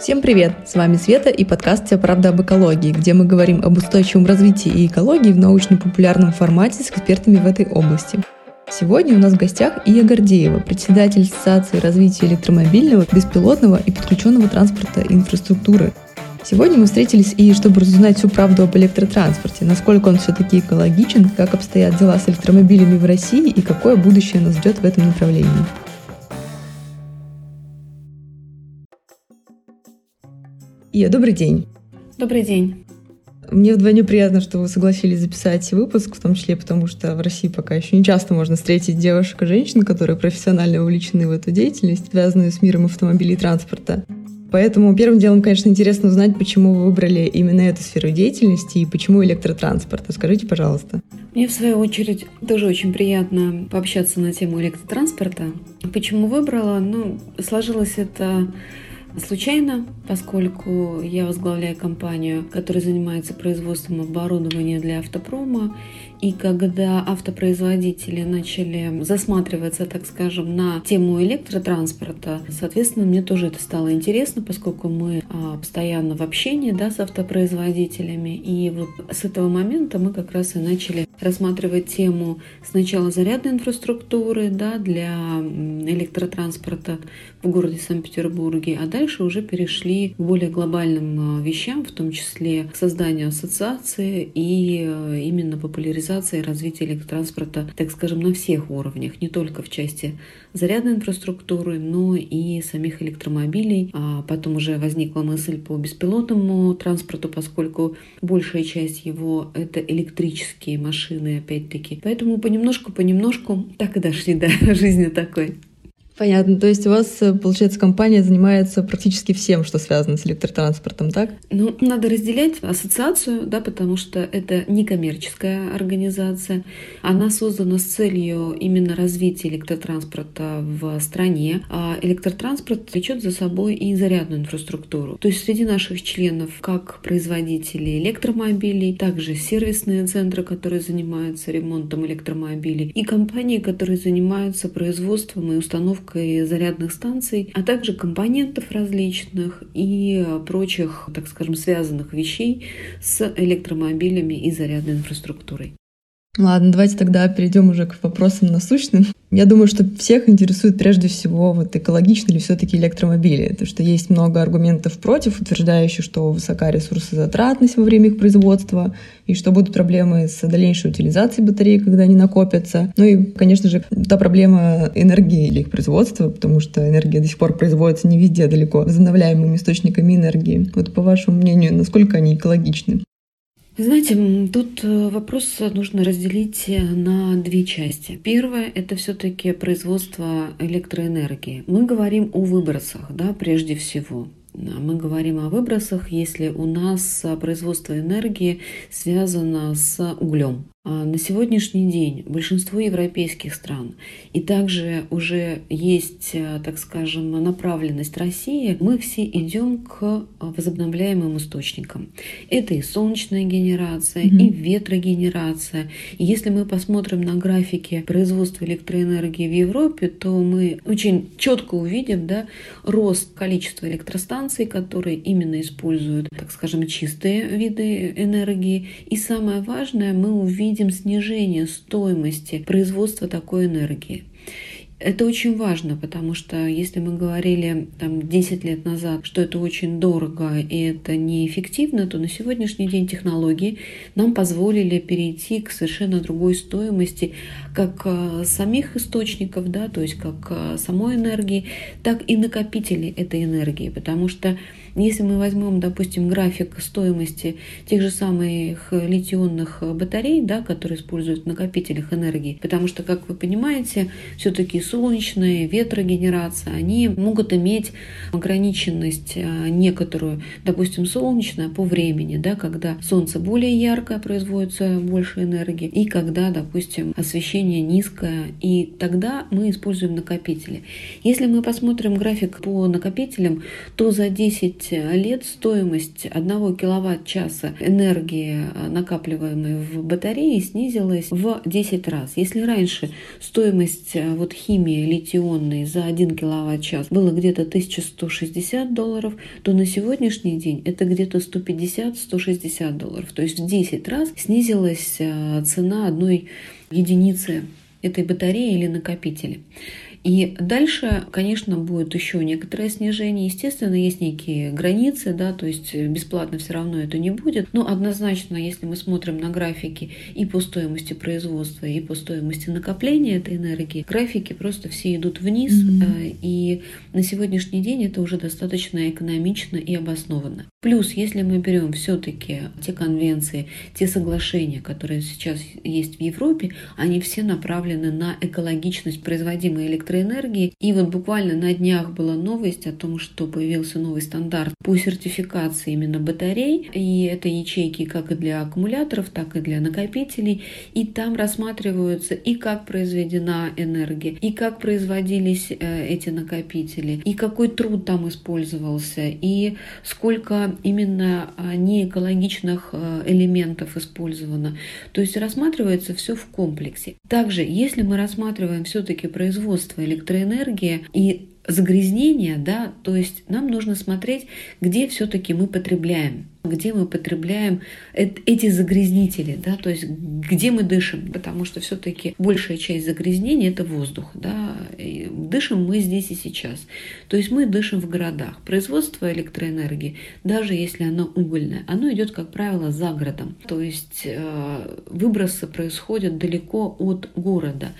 Всем привет! С вами Света и подкаст «Вся правда об экологии», где мы говорим об устойчивом развитии и экологии в научно-популярном формате с экспертами в этой области. Сегодня у нас в гостях Ия Гордеева, председатель Ассоциации развития электромобильного, беспилотного и подключенного транспорта и инфраструктуры. Сегодня мы встретились и чтобы разузнать всю правду об электротранспорте, насколько он все-таки экологичен, как обстоят дела с электромобилями в России и какое будущее нас ждет в этом направлении. Ия, добрый день. Добрый день. Мне вдвойне приятно, что вы согласились записать выпуск, в том числе потому, что в России пока еще не часто можно встретить девушек и женщин, которые профессионально увлечены в эту деятельность, связанную с миром автомобилей и транспорта. Поэтому первым делом, конечно, интересно узнать, почему вы выбрали именно эту сферу деятельности и почему электротранспорт. Скажите, пожалуйста. Мне, в свою очередь, тоже очень приятно пообщаться на тему электротранспорта. Почему выбрала? Ну, сложилось это случайно, поскольку я возглавляю компанию, которая занимается производством оборудования для автопрома. И когда автопроизводители начали засматриваться, так скажем, на тему электротранспорта, соответственно, мне тоже это стало интересно, поскольку мы а, постоянно в общении да, с автопроизводителями. И вот с этого момента мы как раз и начали рассматривать тему сначала зарядной инфраструктуры да, для электротранспорта в городе Санкт-Петербурге, а дальше уже перешли к более глобальным а, вещам, в том числе к созданию ассоциации и а, именно популяризации и развития электротранспорта, так скажем, на всех уровнях, не только в части зарядной инфраструктуры, но и самих электромобилей. А потом уже возникла мысль по беспилотному транспорту, поскольку большая часть его это электрические машины, опять-таки. Поэтому понемножку-понемножку так и дошли до жизни такой. Понятно. То есть у вас, э, получается, компания занимается практически всем, что связано с электротранспортом, так? Ну, надо разделять ассоциацию, да, потому что это некоммерческая организация. Она создана с целью именно развития электротранспорта в стране. А электротранспорт влечет за собой и зарядную инфраструктуру. То есть среди наших членов как производители электромобилей, также сервисные центры, которые занимаются ремонтом электромобилей, и компании, которые занимаются производством и установкой установкой зарядных станций, а также компонентов различных и прочих, так скажем, связанных вещей с электромобилями и зарядной инфраструктурой. Ладно, давайте тогда перейдем уже к вопросам насущным. Я думаю, что всех интересует прежде всего, вот экологичны ли все-таки электромобили. Потому что есть много аргументов против, утверждающих, что высока ресурсозатратность во время их производства, и что будут проблемы с дальнейшей утилизацией батарей, когда они накопятся. Ну и, конечно же, та проблема энергии или их производства, потому что энергия до сих пор производится не везде далеко возобновляемыми источниками энергии. Вот по вашему мнению, насколько они экологичны? Знаете, тут э, вопрос нужно разделить э, на две части. Первое – это все-таки производство электроэнергии. Мы говорим о выбросах, да, прежде всего. Мы говорим о выбросах, если у нас производство энергии связано с углем. А на сегодняшний день большинство европейских стран и также уже есть, э, так скажем, направленность России, мы все идем к возобновляемым источникам. Это и солнечная генерация, mm-hmm. и ветрогенерация. И если мы посмотрим на графики производства электроэнергии в Европе, то мы очень четко увидим да, рост количества электростанций, которые именно используют, так скажем, чистые виды энергии. И самое важное, мы увидим видим снижение стоимости производства такой энергии. Это очень важно, потому что если мы говорили там 10 лет назад, что это очень дорого и это неэффективно, то на сегодняшний день технологии нам позволили перейти к совершенно другой стоимости как э, самих источников, да, то есть как э, самой энергии, так и накопителей этой энергии, потому что если мы возьмем, допустим, график стоимости тех же самых литионных батарей, да, которые используют в накопителях энергии, потому что, как вы понимаете, все-таки солнечная, ветрогенерация, они могут иметь ограниченность а, некоторую, допустим, солнечная по времени, да, когда солнце более яркое, производится больше энергии, и когда, допустим, освещение низкое, и тогда мы используем накопители. Если мы посмотрим график по накопителям, то за 10 10 лет стоимость 1 киловатт-часа энергии, накапливаемой в батарее, снизилась в 10 раз. Если раньше стоимость э, вот химии литионной за 1 киловатт-час было где-то 1160 долларов, то на сегодняшний день это где-то 150-160 долларов. То есть в 10 раз снизилась э, цена одной единицы этой батареи или накопителя. И дальше, конечно, будет еще некоторое снижение. Естественно, есть некие границы, да, то есть бесплатно все равно это не будет. Но однозначно, если мы смотрим на графики и по стоимости производства, и по стоимости накопления этой энергии, графики просто все идут вниз. Mm-hmm. И на сегодняшний день это уже достаточно экономично и обоснованно. Плюс, если мы берем все-таки те конвенции, те соглашения, которые сейчас есть в Европе, они все направлены на экологичность производимой электроэнергии. И вот буквально на днях была новость о том, что появился новый стандарт по сертификации именно батарей. И это ячейки как и для аккумуляторов, так и для накопителей. И там рассматриваются и как произведена энергия, и как производились э, эти накопители, и какой труд там использовался, и сколько именно а, не экологичных а, элементов использовано. То есть рассматривается все в комплексе. Также, если мы рассматриваем все-таки производство электроэнергии и загрязнение, да, то есть нам нужно смотреть, где все-таки мы потребляем где мы потребляем эти загрязнители, да, то есть где мы дышим, потому что все-таки большая часть загрязнения это воздух, да, и дышим мы здесь и сейчас, то есть мы дышим в городах. Производство электроэнергии, даже если оно угольное, оно идет, как правило, за городом, то есть э, выбросы происходят далеко от города,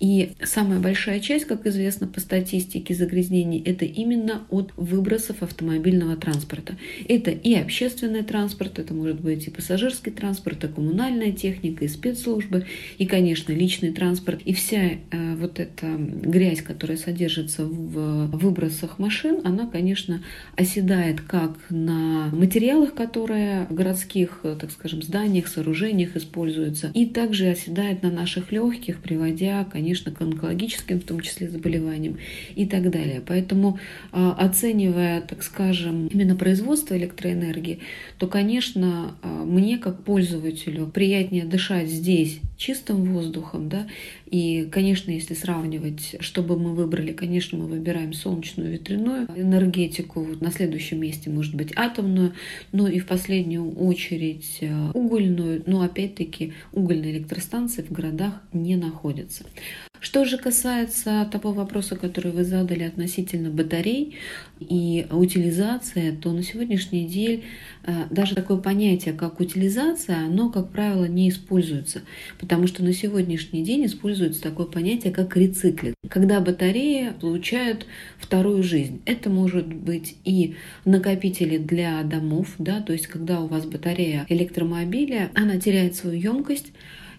и самая большая часть, как известно по статистике загрязнений, это именно от выбросов автомобильного транспорта. Это и общественный общественный транспорт, это может быть и пассажирский транспорт, и коммунальная техника, и спецслужбы, и, конечно, личный транспорт. И вся э, вот эта грязь, которая содержится в выбросах машин, она, конечно, оседает как на материалах, которые в городских, так скажем, зданиях, сооружениях используются, и также оседает на наших легких, приводя, конечно, к онкологическим, в том числе, заболеваниям и так далее. Поэтому, э, оценивая, так скажем, именно производство электроэнергии, то, конечно, а, мне как пользователю приятнее дышать здесь чистым воздухом, да, и, конечно, если сравнивать, что бы мы выбрали, конечно, мы выбираем солнечную ветряную энергетику, вот на следующем месте может быть атомную, но и в последнюю очередь а, угольную, но опять-таки угольные электростанции в городах не находятся. Что же касается того вопроса, который вы задали относительно батарей и утилизации, то на сегодняшний день э, даже такое понятие, как утилизация, оно, как правило, не используется, потому что на сегодняшний день используется такое понятие, как рециклинг, когда батареи получают вторую жизнь. Это может быть и накопители для домов, да, то есть когда у вас батарея электромобиля, она теряет свою емкость,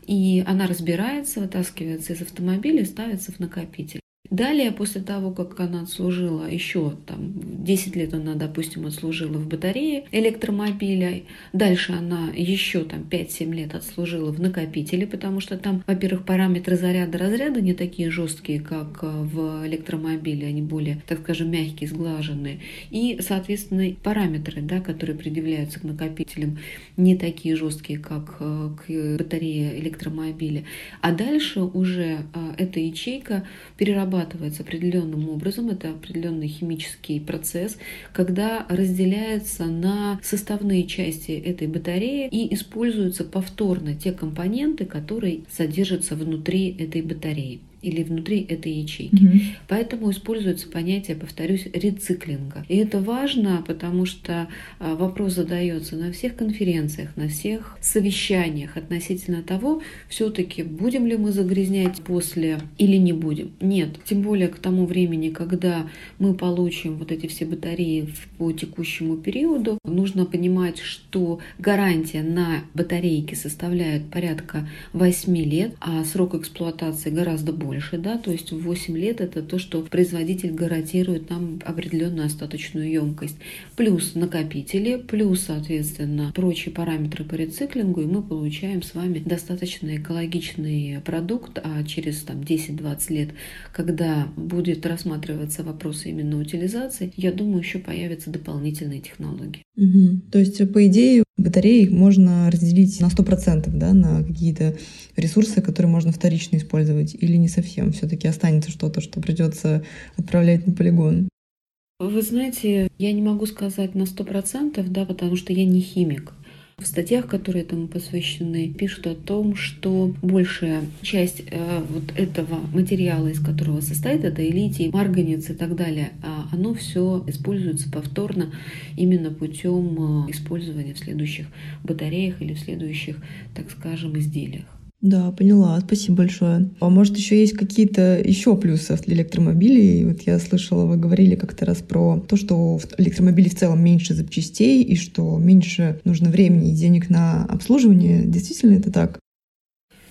и она разбирается, вытаскивается из автомобиля и ставится в накопитель. Далее, после того, как она отслужила еще там 10 лет она, допустим, отслужила в батарее электромобиля, дальше она еще там 5-7 лет отслужила в накопителе, потому что там, во-первых, параметры заряда разряда не такие жесткие, как э, в электромобиле, они более, так скажем, мягкие, сглаженные. И, соответственно, параметры, да, которые предъявляются к накопителям, не такие жесткие, как э, к батарее электромобиля. А дальше уже э, эта ячейка перерабатывается обрабатывается определенным образом, это определенный химический процесс, когда разделяется на составные части этой батареи и используются повторно те компоненты, которые содержатся внутри этой батареи или внутри этой ячейки. Mm-hmm. Поэтому используется понятие, повторюсь, рециклинга. И это важно, потому что а, вопрос задается на всех конференциях, на всех совещаниях относительно того, все-таки будем ли мы загрязнять после или не будем. Нет. Тем более к тому времени, когда мы получим вот эти все батареи по текущему периоду, нужно понимать, что гарантия на батарейки составляет порядка 8 лет, а срок эксплуатации гораздо больше больше, да, то есть 8 лет это то, что производитель гарантирует нам определенную остаточную емкость. Плюс накопители, плюс, соответственно, прочие параметры по рециклингу, и мы получаем с вами достаточно экологичный продукт, а через там 10-20 лет, когда будет рассматриваться вопрос именно утилизации, я думаю, еще появятся дополнительные технологии. Угу. То есть, по идее, батареи можно разделить на 100%, да, на какие-то ресурсы, которые можно вторично использовать, или не совсем. Все-таки останется что-то, что придется отправлять на полигон. Вы знаете, я не могу сказать на сто процентов, да, потому что я не химик. В статьях, которые этому посвящены, пишут о том, что большая часть э, вот этого материала, из которого состоит, это и литий, марганец и так далее, а оно все используется повторно именно путем э, использования в следующих батареях или в следующих, так скажем, изделиях. Да, поняла. Спасибо большое. А может, еще есть какие-то еще плюсы для электромобилей? Вот я слышала, вы говорили как-то раз про то, что в электромобиле в целом меньше запчастей и что меньше нужно времени и денег на обслуживание. Действительно это так?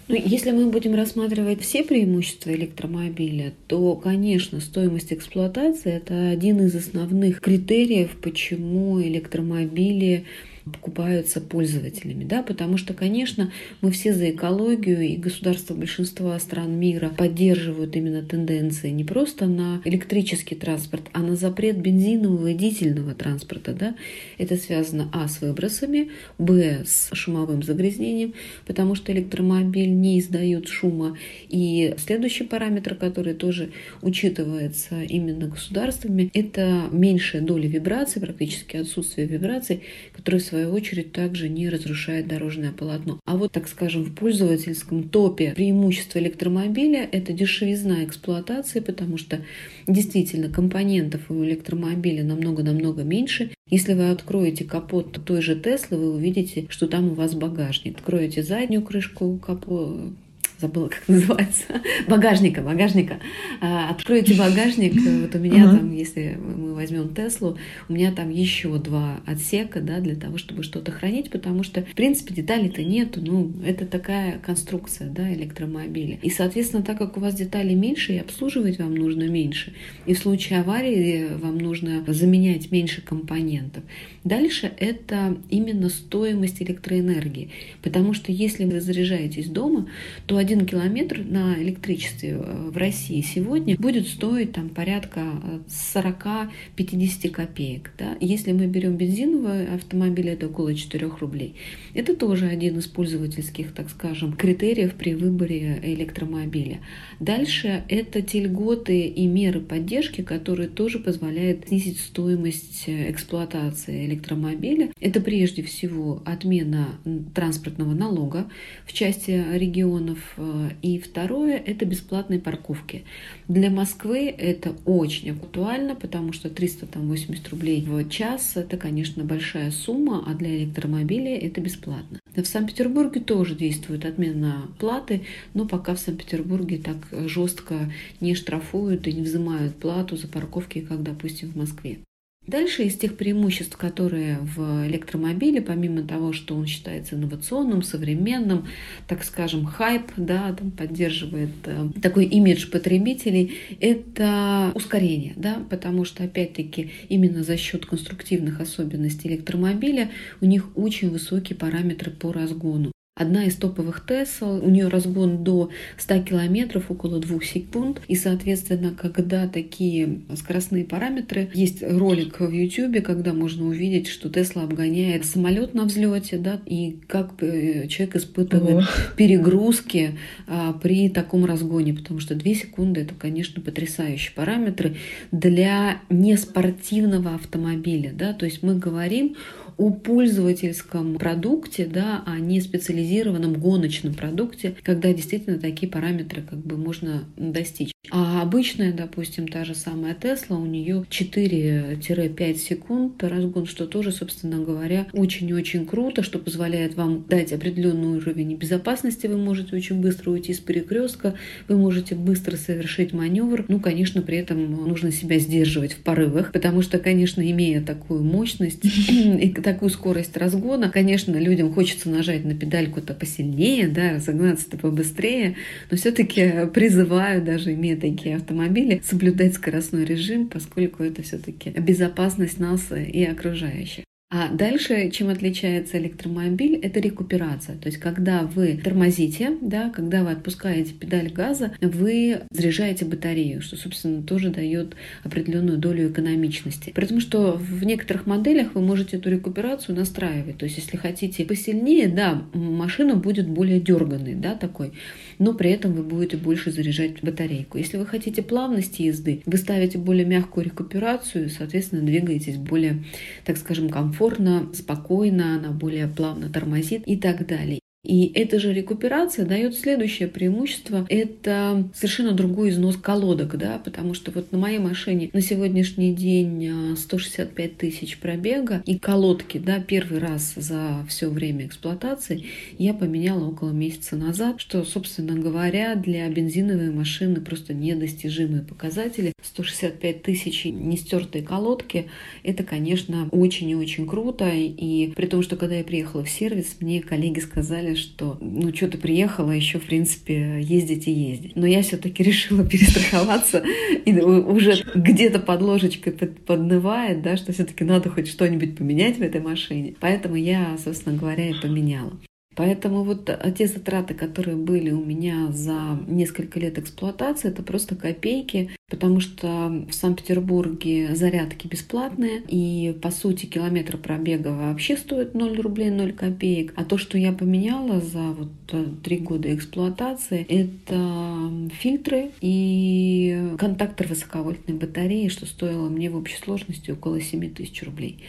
Ну, если мы будем рассматривать все преимущества электромобиля, то, конечно, стоимость эксплуатации – это один из основных критериев, почему электромобили покупаются пользователями, да, потому что, конечно, мы все за экологию, и государства большинства стран мира поддерживают именно тенденции не просто на электрический транспорт, а на запрет бензинового и дизельного транспорта, да. Это связано, а, с выбросами, б, с шумовым загрязнением, потому что электромобиль не издает шума. И следующий параметр, который тоже учитывается именно государствами, это меньшая доля вибраций, практически отсутствие вибраций, которые в свою очередь, также не разрушает дорожное полотно. А вот, так скажем, в пользовательском топе преимущество электромобиля – это дешевизна эксплуатации, потому что действительно компонентов у электромобиля намного-намного меньше. Если вы откроете капот той же Теслы, вы увидите, что там у вас багажник. Откроете заднюю крышку капота, забыла, как называется, багажника, багажника. А, откроете багажник, вот у меня там, если мы возьмем Теслу, у меня там еще два отсека, да, для того, чтобы что-то хранить, потому что, в принципе, деталей-то нету, ну, это такая конструкция, да, электромобиля. И, соответственно, так как у вас деталей меньше, и обслуживать вам нужно меньше, и в случае аварии вам нужно заменять меньше компонентов. Дальше это именно стоимость электроэнергии, потому что если вы заряжаетесь дома, то один километр на электричестве э, в России сегодня будет стоить там порядка 40-50 э, копеек. Да? Если мы берем бензиновый автомобиль, это около 4 рублей. Это тоже один из пользовательских, так скажем, критериев при выборе электромобиля. Дальше это те льготы и меры поддержки, которые тоже позволяют снизить стоимость э, эксплуатации электромобиля. Это прежде всего отмена транспортного налога в части регионов и второе – это бесплатные парковки. Для Москвы это очень актуально, потому что 380 рублей в час – это, конечно, большая сумма, а для электромобиля это бесплатно. В Санкт-Петербурге тоже действует отмена платы, но пока в Санкт-Петербурге так жестко не штрафуют и не взимают плату за парковки, как, допустим, в Москве. Дальше из тех преимуществ, которые в электромобиле, помимо того, что он считается инновационным, современным, так скажем, хайп, да, там поддерживает э, такой имидж потребителей, это ускорение, да, потому что, опять-таки, именно за счет конструктивных особенностей электромобиля у них очень высокие параметры по разгону. Одна из топовых Tesla, у нее разгон до 100 километров, около 2 секунд. И, соответственно, когда такие скоростные параметры, есть ролик в YouTube, когда можно увидеть, что Tesla обгоняет самолет на взлете, да, и как э, человек испытывает О. перегрузки а, при таком разгоне, потому что 2 секунды это, конечно, потрясающие параметры для неспортивного автомобиля, да, то есть мы говорим о пользовательском продукте, да, а не специализированном гоночном продукте, когда действительно такие параметры как бы можно достичь. А обычная, допустим, та же самая Тесла, у нее 4-5 секунд разгон, что тоже, собственно говоря, очень-очень круто, что позволяет вам дать определенный уровень безопасности. Вы можете очень быстро уйти с перекрестка, вы можете быстро совершить маневр. Ну, конечно, при этом нужно себя сдерживать в порывах, потому что, конечно, имея такую мощность и такую скорость разгона, конечно, людям хочется нажать на педальку-то посильнее, да, разогнаться-то побыстрее, но все-таки призываю, даже имея такие автомобили, соблюдать скоростной режим, поскольку это все-таки безопасность нас и окружающих. А дальше, чем отличается электромобиль, это рекуперация. То есть, когда вы тормозите, да, когда вы отпускаете педаль газа, вы заряжаете батарею, что, собственно, тоже дает определенную долю экономичности. При том, что в некоторых моделях вы можете эту рекуперацию настраивать. То есть, если хотите посильнее, да, машина будет более дерганной, да, такой. Но при этом вы будете больше заряжать батарейку. Если вы хотите плавности езды, вы ставите более мягкую рекуперацию, соответственно, двигаетесь более, так скажем, комфортно, спокойно, она более плавно тормозит и так далее. И эта же рекуперация дает следующее преимущество. Это совершенно другой износ колодок, да, потому что вот на моей машине на сегодняшний день 165 а, тысяч пробега и колодки, да, первый раз за все время эксплуатации я поменяла около месяца назад, что, собственно говоря, для бензиновой машины просто недостижимые показатели. 165 тысяч нестертые колодки, это, конечно, очень и очень круто. И при том, что когда я приехала в сервис, мне коллеги сказали, что ну что ты приехала, еще в принципе ездить и ездить. Но я все-таки решила перестраховаться и уже где-то под ложечкой поднывает, да, что все-таки надо хоть что-нибудь поменять в этой машине. Поэтому я, собственно говоря, и поменяла. Поэтому вот те затраты, которые были у меня за несколько лет эксплуатации, это просто копейки, потому что в Санкт-Петербурге зарядки бесплатные, и по сути километр пробега вообще стоит 0 рублей 0 копеек. А то, что я поменяла за вот э, три года эксплуатации, это фильтры и контактор высоковольтной батареи, что стоило мне в общей сложности около 7 тысяч рублей.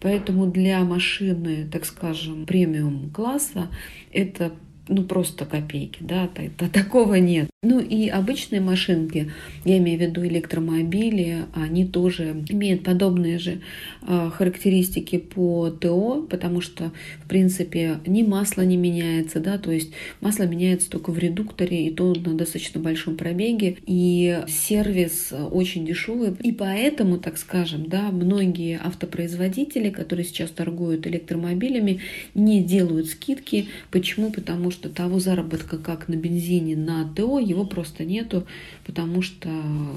Поэтому для машины, так скажем, премиум класса это ну просто копейки, да, такого нет. Ну и обычные машинки, я имею в виду электромобили, они тоже имеют подобные же а, характеристики по ТО, потому что, в принципе, ни масло не меняется, да, то есть масло меняется только в редукторе, и то на достаточно большом пробеге, и сервис очень дешевый, и поэтому, так скажем, да, многие автопроизводители, которые сейчас торгуют электромобилями, не делают скидки. Почему? Потому что того заработка, как на бензине, на ТО, его просто нету, потому что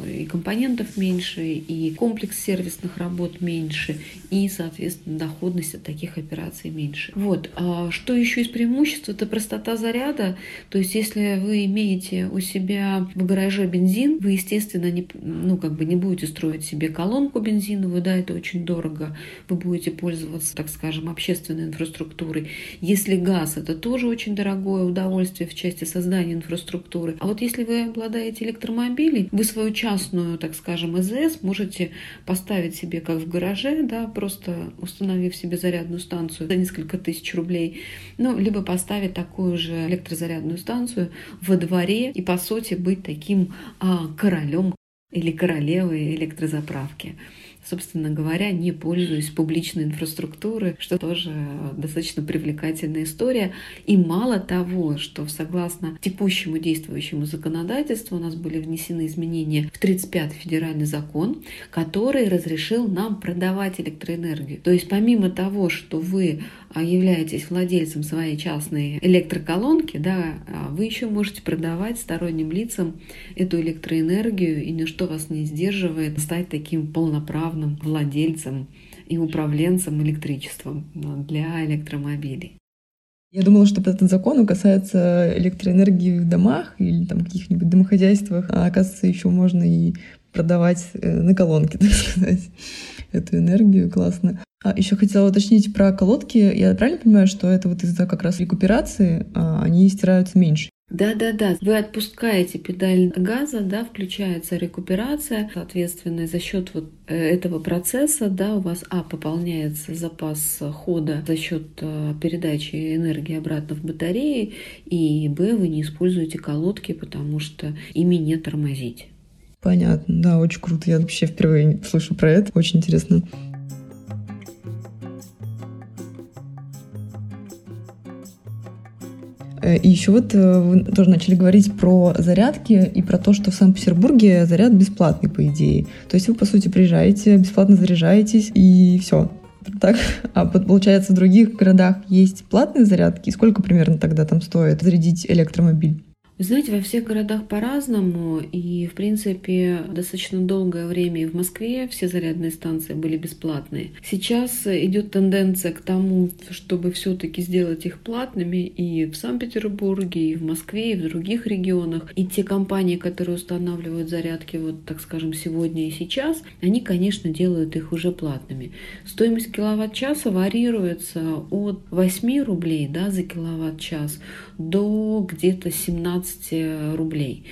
и компонентов меньше, и комплекс сервисных работ меньше, и, соответственно, доходность от таких операций меньше. Вот. А что еще из преимуществ? Это простота заряда. То есть, если вы имеете у себя в гараже бензин, вы, естественно, не, ну, как бы не будете строить себе колонку бензиновую, да, это очень дорого. Вы будете пользоваться, так скажем, общественной инфраструктурой. Если газ, это тоже очень дорогое удовольствие в части создания инфраструктуры. А вот если вы обладаете электромобилем, вы свою частную, так скажем, ЭЗС можете поставить себе как в гараже, да, просто установив себе зарядную станцию за несколько тысяч рублей, ну, либо поставить такую же электрозарядную станцию во дворе и, по сути, быть таким а, королем или королевой электрозаправки собственно говоря, не пользуюсь публичной инфраструктурой, что тоже достаточно привлекательная история. И мало того, что согласно текущему действующему законодательству у нас были внесены изменения в 35-й федеральный закон, который разрешил нам продавать электроэнергию. То есть помимо того, что вы являетесь владельцем своей частной электроколонки, да, а вы еще можете продавать сторонним лицам эту электроэнергию, и ничто вас не сдерживает стать таким полноправным владельцем и управленцем электричеством для электромобилей. Я думала, что этот закон касается электроэнергии в домах или там каких-нибудь домохозяйствах, а оказывается, еще можно и продавать э, на колонке, так сказать, эту энергию. Классно. А еще хотела уточнить про колодки. Я правильно понимаю, что это вот из-за как раз рекуперации а, они стираются меньше? Да, да, да. Вы отпускаете педаль газа, да, включается рекуперация, соответственно, за счет вот э, этого процесса, да, у вас а пополняется запас хода за счет э, передачи энергии обратно в батареи, и б вы не используете колодки, потому что ими не тормозить. Понятно, да, очень круто. Я вообще впервые слышу про это. Очень интересно. Э, и еще вот э, вы тоже начали говорить про зарядки и про то, что в Санкт-Петербурге заряд бесплатный, по идее. То есть вы, по сути, приезжаете, бесплатно заряжаетесь, и все. Так? А получается, в других городах есть платные зарядки. Сколько примерно тогда там стоит зарядить электромобиль? Знаете, во всех городах по-разному, и, в принципе, достаточно долгое время и в Москве все зарядные станции были бесплатные. Сейчас идет тенденция к тому, чтобы все-таки сделать их платными и в Санкт-Петербурге, и в Москве, и в других регионах. И те компании, которые устанавливают зарядки, вот, так скажем, сегодня и сейчас, они, конечно, делают их уже платными. Стоимость киловатт-часа варьируется от 8 рублей да, за киловатт-час до где-то 17 15 рублей.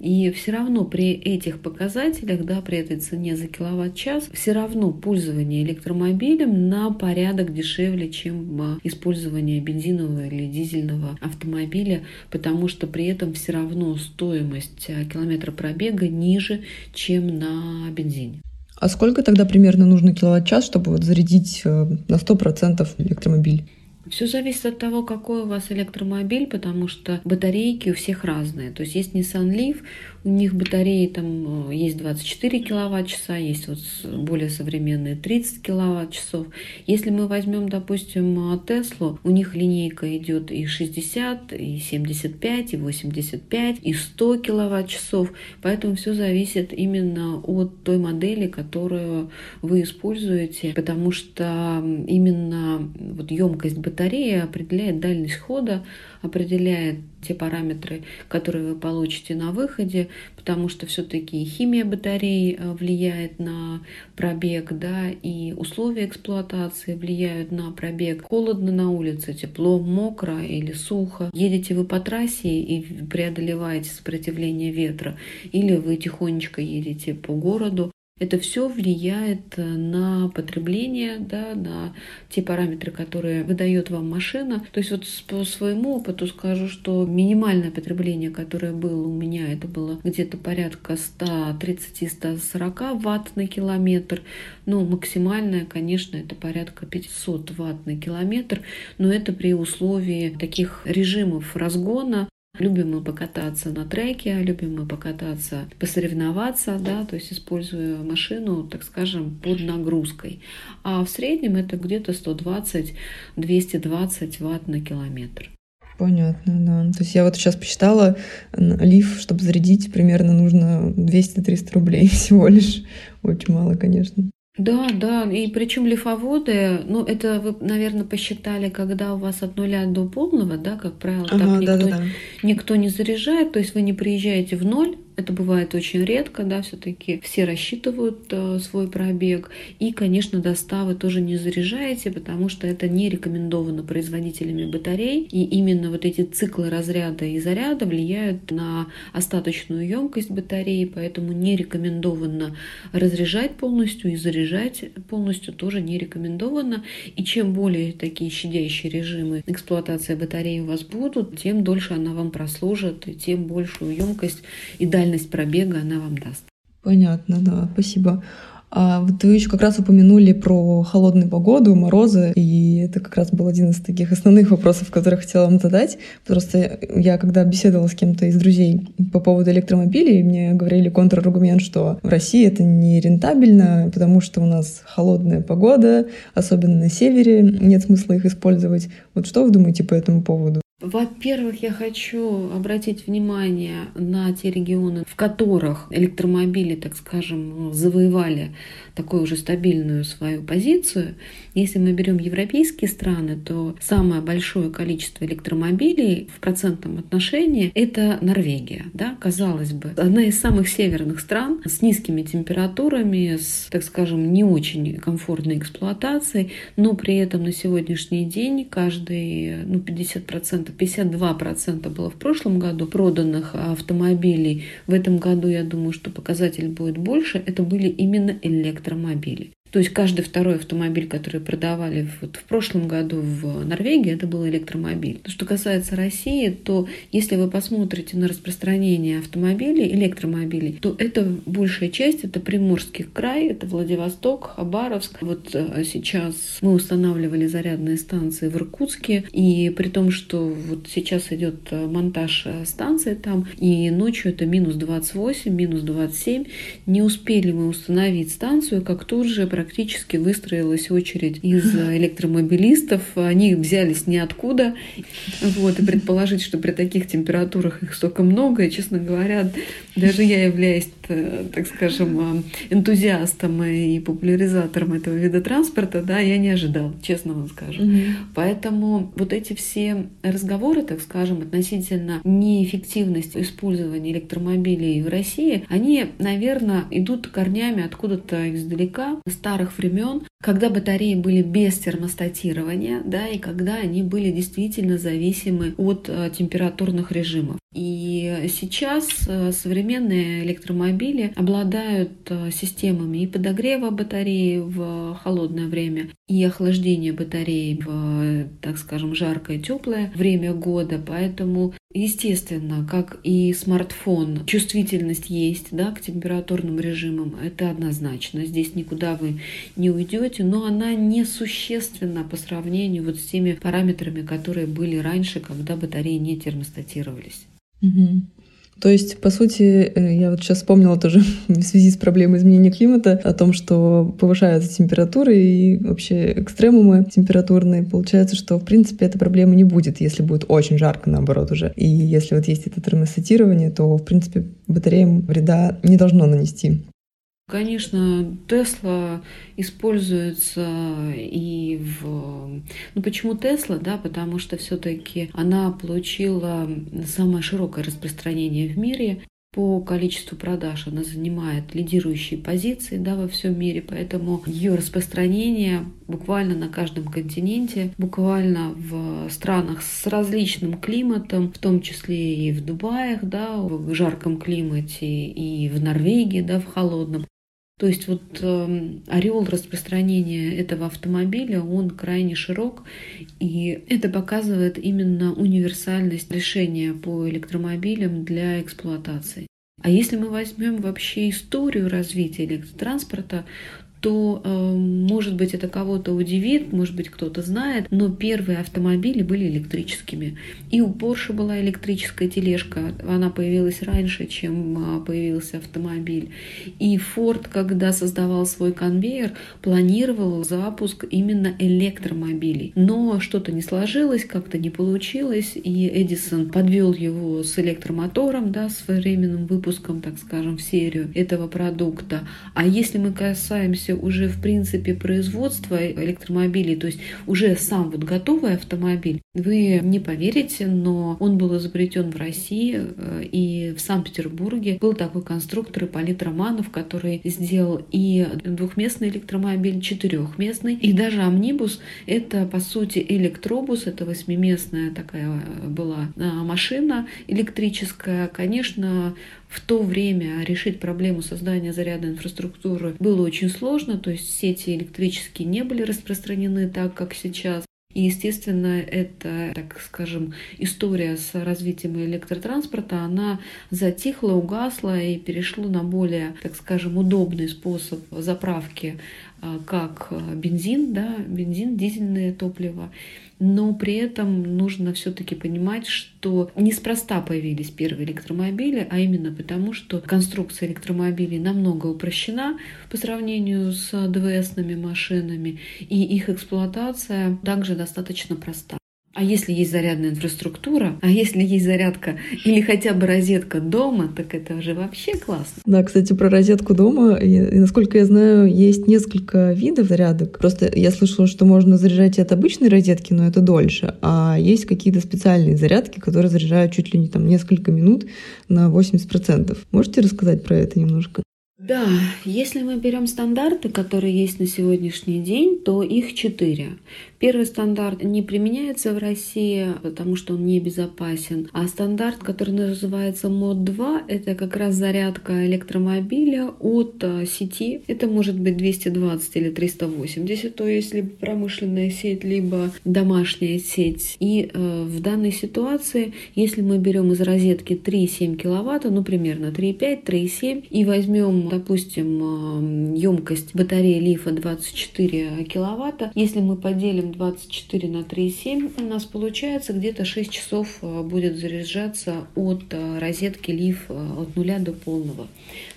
И все равно при этих показателях, да, при этой цене за киловатт-час, все равно пользование электромобилем на порядок дешевле, чем а, использование бензинового или дизельного автомобиля, потому что при этом все равно стоимость а, километра пробега ниже, чем на бензине. А сколько тогда примерно нужно киловатт-час, чтобы вот зарядить э, на 100% электромобиль? Все зависит от того, какой у вас электромобиль, потому что батарейки у всех разные. То есть есть Nissan Leaf, у них батареи там э, есть 24 киловатт-часа, есть вот более современные 30 киловатт-часов. Если мы возьмем, допустим, Теслу, у них линейка идет и 60, и 75, и 85, и 100 киловатт-часов. Поэтому все зависит именно от той модели, которую вы используете, потому что именно вот емкость батареи определяет дальность хода, определяет те параметры, которые вы получите на выходе, потому что все-таки химия батареи э, влияет на пробег, да, и условия эксплуатации влияют на пробег. Холодно на улице, тепло, мокро или сухо. Едете вы по трассе и преодолеваете сопротивление ветра, или вы тихонечко едете по городу, это все влияет э, на потребление, да, на те параметры, которые выдает вам машина. То есть вот по своему опыту скажу, что минимальное потребление, которое было у меня, это было где-то порядка 130-140 ватт на километр. Ну, максимальное, конечно, это порядка 500 ватт на километр, но это при условии таких режимов разгона, Любим мы покататься на треке, любим мы покататься, посоревноваться, да, то есть используя машину, так скажем, под нагрузкой. А в среднем это где-то 120-220 ватт на километр. Понятно, да. То есть я вот сейчас посчитала, лиф, чтобы зарядить, примерно нужно 200-300 рублей всего лишь. Очень мало, конечно. Да, да, и причем лифоводы, ну это вы, наверное, посчитали, когда у вас от нуля до полного, да, как правило, ага, никто, да, да, да. никто не заряжает, то есть вы не приезжаете в ноль, это бывает очень редко, да, все-таки все рассчитывают э, свой пробег. И, конечно, доставы тоже не заряжаете, потому что это не рекомендовано производителями батарей. И именно вот эти циклы разряда и заряда влияют на остаточную емкость батареи, поэтому не рекомендовано разряжать полностью и заряжать полностью тоже не рекомендовано. И чем более такие щадящие режимы эксплуатации батареи у вас будут, тем дольше она вам прослужит, и тем большую емкость и дальше дальность пробега она вам даст. Понятно, да, спасибо. А вот вы еще как раз упомянули про холодную погоду, морозы, и это как раз был один из таких основных вопросов, которые хотела вам задать. Просто я, когда беседовала с кем-то из друзей по поводу электромобилей, мне говорили контраргумент, что в России это не рентабельно, потому что у нас холодная погода, особенно на севере, нет смысла их использовать. Вот что вы думаете по этому поводу? Во-первых, я хочу обратить внимание на те регионы, в которых электромобили, так скажем, завоевали такую уже стабильную свою позицию. Если мы берем европейские страны, то самое большое количество электромобилей в процентном отношении – это Норвегия. Да? Казалось бы, одна из самых северных стран с низкими температурами, с, так скажем, не очень комфортной эксплуатацией, но при этом на сегодняшний день каждый ну, 50%, 52% было в прошлом году проданных автомобилей. В этом году, я думаю, что показатель будет больше. Это были именно электромобили электромобили. То есть каждый второй автомобиль, который продавали вот в прошлом году в Норвегии, это был электромобиль. Что касается России, то если вы посмотрите на распространение автомобилей, электромобилей, то это большая часть, это Приморский край, это Владивосток, Хабаровск. Вот э, сейчас мы устанавливали зарядные станции в Иркутске, и при том, что вот сейчас идет э, монтаж э, станции там, и ночью это минус 28, минус 27, не успели мы установить станцию, как тут же практически выстроилась очередь из электромобилистов. Они взялись ниоткуда. Вот, и предположить, что при таких температурах их столько много, и, честно говоря, даже я являюсь, э, так скажем, э, энтузиастом и популяризатором этого вида транспорта, да, я не ожидал, честно вам скажу. Угу. Поэтому вот эти все разговоры, так скажем, относительно неэффективности использования электромобилей в России, они, наверное, идут корнями откуда-то издалека. Старых времен, когда батареи были без термостатирования, да, и когда они были действительно зависимы от э, температурных режимов. И сейчас э, современные электромобили обладают э, системами и подогрева батареи в холодное время, и охлаждения батареи в, так скажем, жаркое теплое время года. Поэтому, естественно, как и смартфон, чувствительность есть да, к температурным режимам, это однозначно. Здесь никуда вы не уйдете, но она несущественна по сравнению вот с теми параметрами, которые были раньше, когда батареи не термостатировались. Угу. То есть, по сути, э, я вот сейчас вспомнила тоже в связи с проблемой изменения климата о том, что повышаются температуры и вообще экстремумы температурные. Получается, что, в принципе, эта проблема не будет, если будет очень жарко, наоборот, уже. И если вот есть это термостатирование, то, в принципе, батареям вреда не должно нанести. Конечно, Тесла используется и в... Ну, почему Тесла, да, потому что все-таки она получила самое широкое распространение в мире по количеству продаж она занимает лидирующие позиции да, во всем мире, поэтому ее распространение буквально на каждом континенте, буквально в странах с различным климатом, в том числе и в Дубаях, да, в жарком климате, и в Норвегии, да, в холодном. То есть вот э, ореол распространения этого автомобиля, он крайне широк, и это показывает именно универсальность решения по электромобилям для эксплуатации. А если мы возьмем вообще историю развития электротранспорта, то, э, может быть, это кого-то удивит, может быть, кто-то знает, но первые автомобили были электрическими. И у Porsche была электрическая тележка, она появилась раньше, чем э, появился автомобиль. И Ford, когда создавал свой конвейер, планировал запуск именно электромобилей. Но что-то не сложилось, как-то не получилось, и Эдисон подвел его с электромотором, да, с временным выпуском, так скажем, в серию этого продукта. А если мы касаемся уже в принципе производства электромобилей, то есть уже сам вот готовый автомобиль, вы не поверите, но он был изобретен в России э, и в Санкт-Петербурге. Был такой конструктор Ипполит Романов, который сделал и двухместный электромобиль, четырехместный, и даже амнибус. Это, по сути, электробус, это восьмиместная такая была э, машина электрическая. Конечно, в то время решить проблему создания зарядной инфраструктуры было очень сложно, то есть сети электрические не были распространены так, как сейчас. И, естественно, эта, так скажем, история с развитием электротранспорта, она затихла, угасла и перешла на более, так скажем, удобный способ заправки, а, как бензин, да, бензин, дизельное топливо но при этом нужно все-таки понимать, что неспроста появились первые электромобили, а именно потому, что конструкция электромобилей намного упрощена по сравнению с ДВСными машинами, и их эксплуатация также достаточно проста. А если есть зарядная инфраструктура, а если есть зарядка или хотя бы розетка дома, так это уже вообще классно. Да, кстати, про розетку дома, и, и, насколько я знаю, есть несколько видов зарядок. Просто я слышала, что можно заряжать от обычной розетки, но это дольше. А есть какие-то специальные зарядки, которые заряжают чуть ли не там несколько минут на 80%. Можете рассказать про это немножко? Да, если мы берем стандарты, которые есть на сегодняшний день, то их четыре. Первый стандарт не применяется в России, потому что он небезопасен. А стандарт, который называется МОД 2, это как раз зарядка электромобиля от э, сети. Это может быть 220 или 380, то есть либо промышленная сеть, либо домашняя сеть. И э, в данной ситуации, если мы берем из розетки 3,7 киловатта, ну примерно 3,5, 3,7, и возьмем, допустим, э, емкость батареи лифа 24 киловатта, если мы поделим 24 на 3,7 у нас получается где-то 6 часов э, будет заряжаться от э, розетки лиф э, от нуля до полного.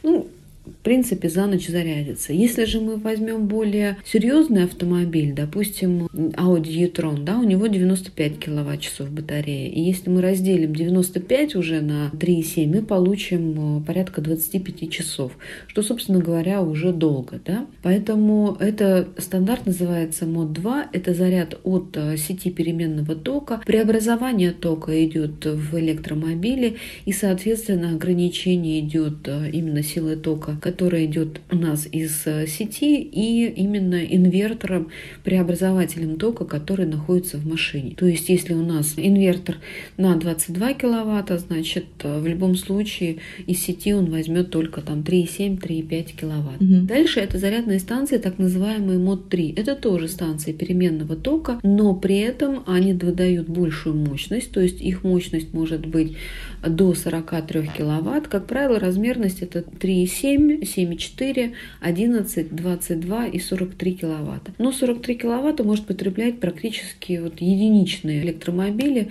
Ну, в принципе, за ночь зарядится. Если же мы возьмем более серьезный автомобиль, допустим, Audi e-tron, да, у него 95 киловатт-часов батареи. И если мы разделим 95 уже на 3,7, мы получим э, порядка 25 часов, что, собственно говоря, уже долго, да. Поэтому это стандарт называется мод 2, это заряд от э, сети переменного тока. Преобразование тока идет в электромобиле, и, соответственно, ограничение идет э, именно силы тока которая идет у нас из э, сети, и именно инвертором, преобразователем тока, который находится в машине. То есть, если у нас инвертор на 22 киловатта, значит, э, в любом случае из сети он возьмет только там 3,7-3,5 киловатт. Угу. Дальше это зарядные станции, так называемые МОД-3. Это тоже станции переменного тока, но при этом они выдают большую мощность, то есть их мощность может быть до 43 киловатт. Как правило, размерность это 3,7, 7,4, 11, 22 и 43 киловатта. Но 43 киловатта может потреблять практически вот единичные электромобили,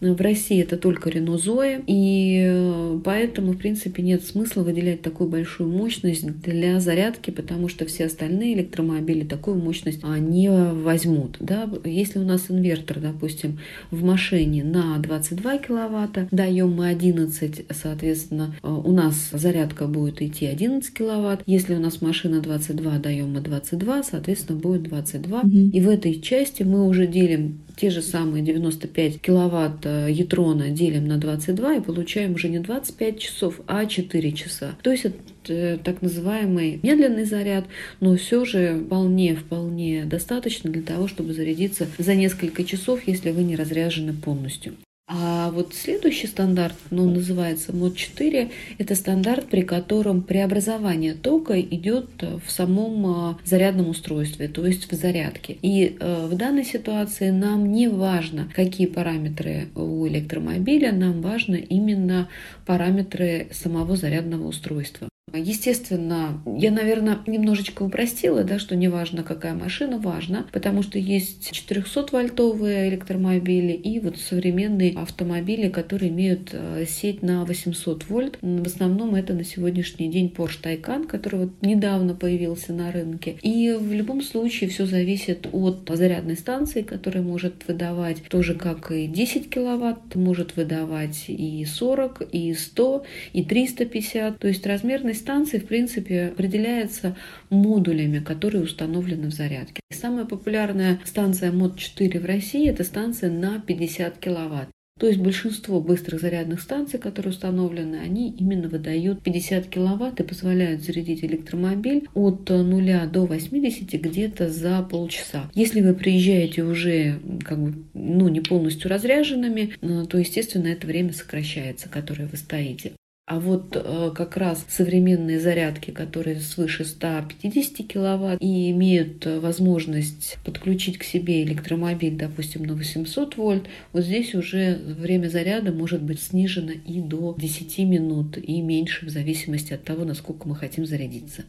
в России это только Renault Zoe, и э, поэтому, в принципе, нет смысла выделять такую большую мощность для зарядки, потому что все остальные электромобили такую мощность не возьмут. Да? Если у нас инвертор, допустим, в машине на 22 киловатта, даем мы 11, соответственно, э, у нас зарядка будет идти 11 киловатт. Если у нас машина 22, даем мы 22, соответственно, будет 22. Угу. И в этой части мы уже делим те же самые 95 киловатт э, ятрона делим на 22 и получаем уже не 25 часов, а 4 часа. То есть это э, так называемый медленный заряд, но все же вполне-вполне достаточно для того, чтобы зарядиться за несколько часов, если вы не разряжены полностью. А вот следующий стандарт, ну, он называется мод 4, это стандарт, при котором преобразование тока идет в самом а, зарядном устройстве, то есть в зарядке. И э, в данной ситуации нам не важно, какие параметры у электромобиля, нам важно именно параметры самого зарядного устройства. Естественно, я, наверное, немножечко упростила, да, что неважно, какая машина, важно, потому что есть 400-вольтовые электромобили и вот современные автомобили, которые имеют э, сеть на 800 вольт. В основном это на сегодняшний день Porsche Taycan, который вот недавно появился на рынке. И в любом случае все зависит от зарядной станции, которая может выдавать тоже как и 10 киловатт, может выдавать и 40, и 100, и 350. То есть размерность станции, в принципе, определяется модулями, которые установлены в зарядке. самая популярная станция МОД-4 в России – это станция на 50 киловатт. То есть большинство быстрых зарядных станций, которые установлены, они именно выдают 50 киловатт и позволяют зарядить электромобиль от 0 до 80 где-то за полчаса. Если вы приезжаете уже как бы, ну, не полностью разряженными, э, то, естественно, это время сокращается, которое вы стоите. А вот э, как раз современные зарядки, которые свыше 150 киловатт и имеют э, возможность подключить к себе электромобиль, допустим, на 800 вольт, вот здесь уже время заряда может быть снижено и до 10 минут и меньше в зависимости от того, насколько мы хотим зарядиться.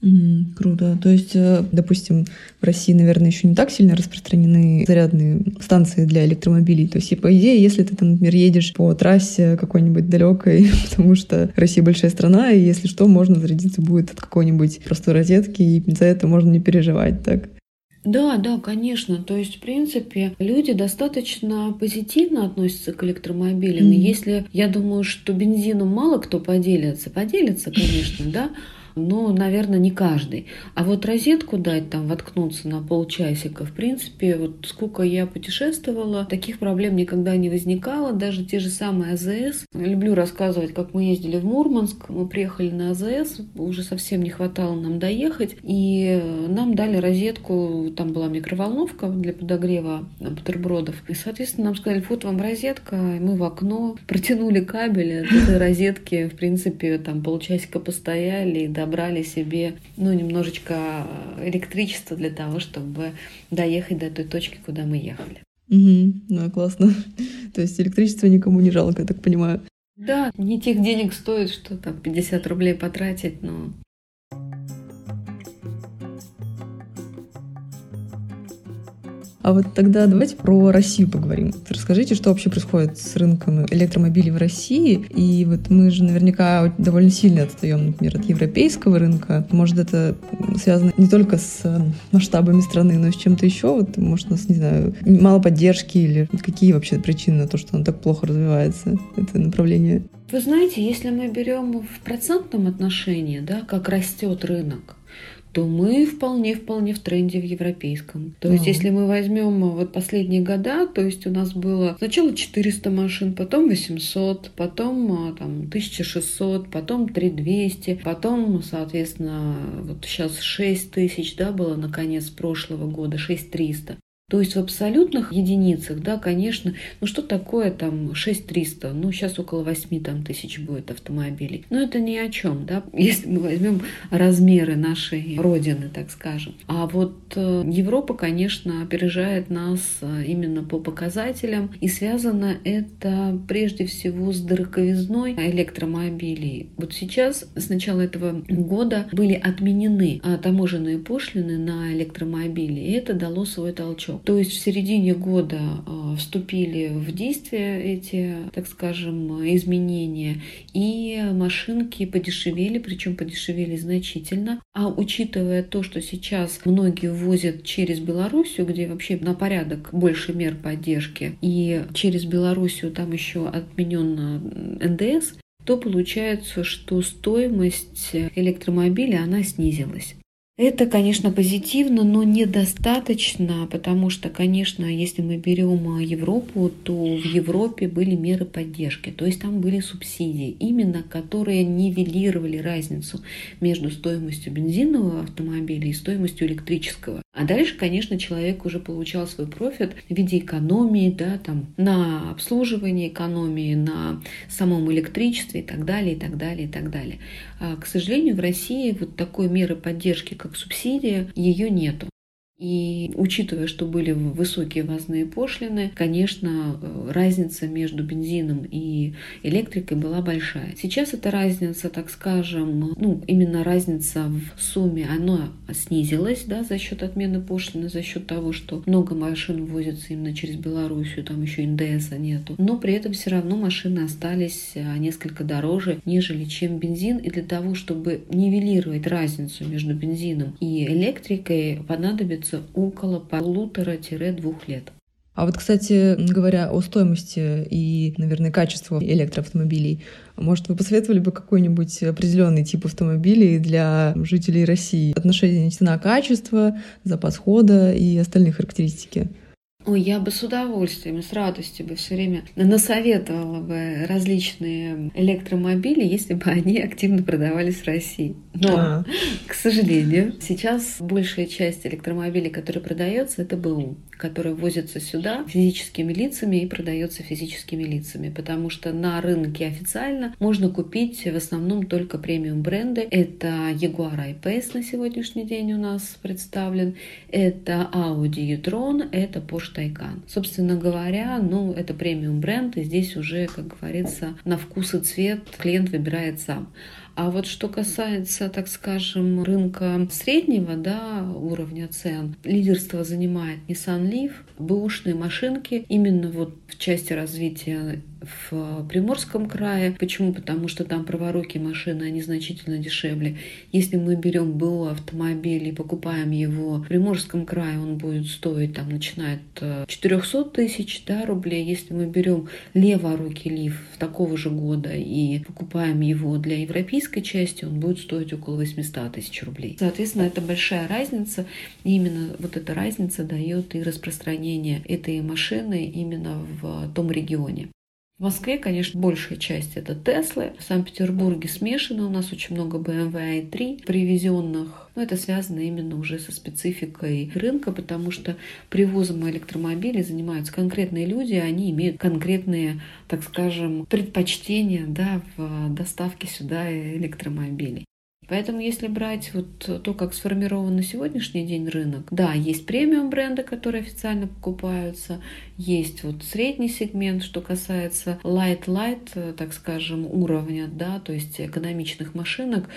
Mm, круто. То есть, э, допустим, в России, наверное, еще не так сильно распространены зарядные станции для электромобилей. То есть, и по идее, если ты, там, например, едешь по трассе какой-нибудь далекой, потому что Россия большая страна, и если что, можно зарядиться будет от какой-нибудь простой розетки, и за это можно не переживать, так? Да, да, конечно. То есть, в принципе, люди достаточно позитивно относятся к электромобилям. Mm-hmm. Если я думаю, что бензином мало кто поделится, поделится, конечно, да, но, наверное, не каждый. А вот розетку дать, там, воткнуться на полчасика, в принципе, вот сколько я путешествовала, таких проблем никогда не возникало, даже те же самые АЗС. Люблю рассказывать, как мы ездили в Мурманск, мы приехали на АЗС, уже совсем не хватало нам доехать, и нам дали розетку, там была микроволновка для подогрева бутербродов, и, соответственно, нам сказали, вот вам розетка, и мы в окно протянули кабель от этой розетки, в принципе, там полчасика постояли, и добрали себе, ну, немножечко электричества для того, чтобы доехать до той точки, куда мы ехали. Угу, ну, классно. То есть электричество никому не жалко, я так понимаю. Да, не тех денег стоит, что там 50 рублей потратить, но А вот тогда давайте про Россию поговорим. Расскажите, что вообще происходит с рынком электромобилей в России. И вот мы же наверняка довольно сильно отстаем, например, от европейского рынка. Может, это связано не только с масштабами страны, но и с чем-то еще. Вот, может, у нас, не знаю, мало поддержки или какие вообще причины на то, что оно так плохо развивается, это направление? Вы знаете, если мы берем в процентном отношении, да, как растет рынок, то мы вполне-вполне в тренде в европейском. То есть, если мы возьмем вот последние года, то есть у нас было сначала 400 машин, потом 800, потом а, там 1600, потом 3200, потом, соответственно, вот сейчас 6 тысяч, да, было на конец прошлого года, 6300. То есть в абсолютных единицах, да, конечно, ну что такое там 6300, ну сейчас около 8 там, тысяч будет автомобилей. Но это ни о чем, да, если мы возьмем размеры нашей родины, так скажем. А вот э, Европа, конечно, опережает нас э, именно по показателям, и связано это прежде всего с дороговизной электромобилей. Вот сейчас, с начала этого года, были отменены а, таможенные пошлины на электромобили, и это дало свой толчок. То есть в середине года а, вступили в действие эти, так скажем, изменения, и машинки подешевели, причем подешевели значительно. А учитывая то, что сейчас многие возят через Белоруссию, где вообще на порядок больше мер поддержки, и через Белоруссию там еще отменен НДС, то получается, что стоимость электромобиля, она снизилась. Это, конечно, позитивно, но недостаточно, потому что, конечно, если мы берем Европу, то в Европе были меры поддержки, то есть там были субсидии, именно которые нивелировали разницу между стоимостью бензинового автомобиля и стоимостью электрического. А дальше, конечно, человек уже получал свой профит в виде экономии, да, там, на обслуживании экономии, на самом электричестве и так далее, и так далее, и так далее. А, к сожалению, в России вот такой меры поддержки, как субсидия, ее нету. И учитывая, что были высокие ввозные пошлины, конечно, э, разница между бензином и электрикой была большая. Сейчас эта разница, так скажем, ну, именно разница в сумме, она снизилась да, за счет отмены пошлины, за счет того, что много машин возятся именно через Белоруссию, там еще НДСа нету. Но при этом все равно машины остались а, несколько дороже, нежели чем бензин. И для того, чтобы нивелировать разницу между бензином и электрикой, понадобится длится около полутора-двух лет. А вот, кстати, говоря о стоимости и, наверное, качестве электроавтомобилей, может, вы посоветовали бы какой-нибудь определенный тип автомобилей для жителей России? Отношение цена-качество, запас хода и остальные характеристики? Ой, я бы с удовольствием, с радостью бы все время насоветовала бы различные электромобили, если бы они активно продавались в России. Но, а. к сожалению, сейчас большая часть электромобилей, которые продается, это БУ, которые возятся сюда физическими лицами и продается физическими лицами, потому что на рынке официально можно купить в основном только премиум бренды. Это Jaguar I-Pace на сегодняшний день у нас представлен, это Audi e-tron, это Porsche Taycan. Собственно говоря, ну, это премиум бренд, и здесь уже, как говорится, на вкус и цвет клиент выбирает сам. А вот что касается, так скажем, рынка среднего да, уровня цен, лидерство занимает Nissan Leaf, бэушные машинки именно вот в части развития в Приморском крае. Почему? Потому что там праворуки машины, они значительно дешевле. Если мы берем БУ автомобиль и покупаем его в Приморском крае, он будет стоить, там, начинает 400 э, тысяч да, рублей. Если мы берем леворукий лиф такого же года и покупаем его для европейской части, он будет стоить около 800 тысяч рублей. Соответственно, это большая разница. И именно вот эта разница дает и распространение этой машины именно в том регионе. В Москве, конечно, большая часть это Теслы. В Санкт-Петербурге смешано. У нас очень много BMW i3 привезенных. Но это связано именно уже со спецификой рынка, потому что привозом электромобилей занимаются конкретные люди, они имеют конкретные, так скажем, предпочтения да, в доставке сюда электромобилей. Поэтому если брать вот то, как сформирован на сегодняшний день рынок, да, есть премиум бренды, которые официально покупаются, есть вот средний сегмент, что касается light-light, так скажем, уровня, да, то есть экономичных машинок,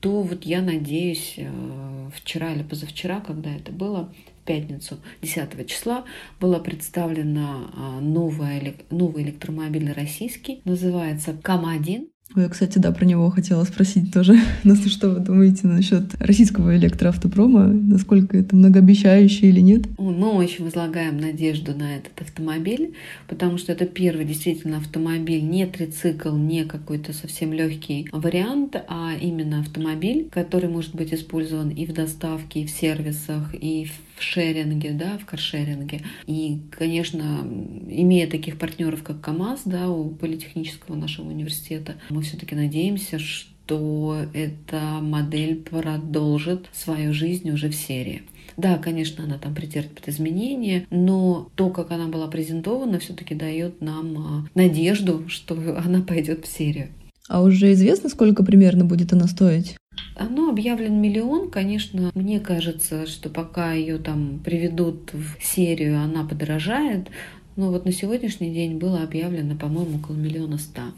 то вот я надеюсь, э, вчера или позавчера, когда это было, в пятницу 10 числа была представлена новая, новый электромобиль российский, называется КАМ-1. Я, кстати, да, про него хотела спросить тоже. Ну, что вы думаете насчет российского электроавтопрома? Насколько это многообещающе или нет? Мы очень возлагаем надежду на этот автомобиль, потому что это первый действительно автомобиль, не трицикл, не какой-то совсем легкий вариант, а именно автомобиль, который может быть использован и в доставке, и в сервисах, и в шеринге, да, в каршеринге. И, конечно, имея таких партнеров, как КАМАЗ, да, у политехнического нашего университета, мы все-таки надеемся, что эта модель продолжит свою жизнь уже в серии. Да, конечно, она там претерпит изменения, но то, как она была презентована, все-таки дает нам а, надежду, что она пойдет в серию. А уже известно, сколько примерно будет она стоить? Оно объявлен миллион, конечно, мне кажется, что пока ее там приведут в серию, она подорожает, но вот на сегодняшний день было объявлено, по-моему, около миллиона ста.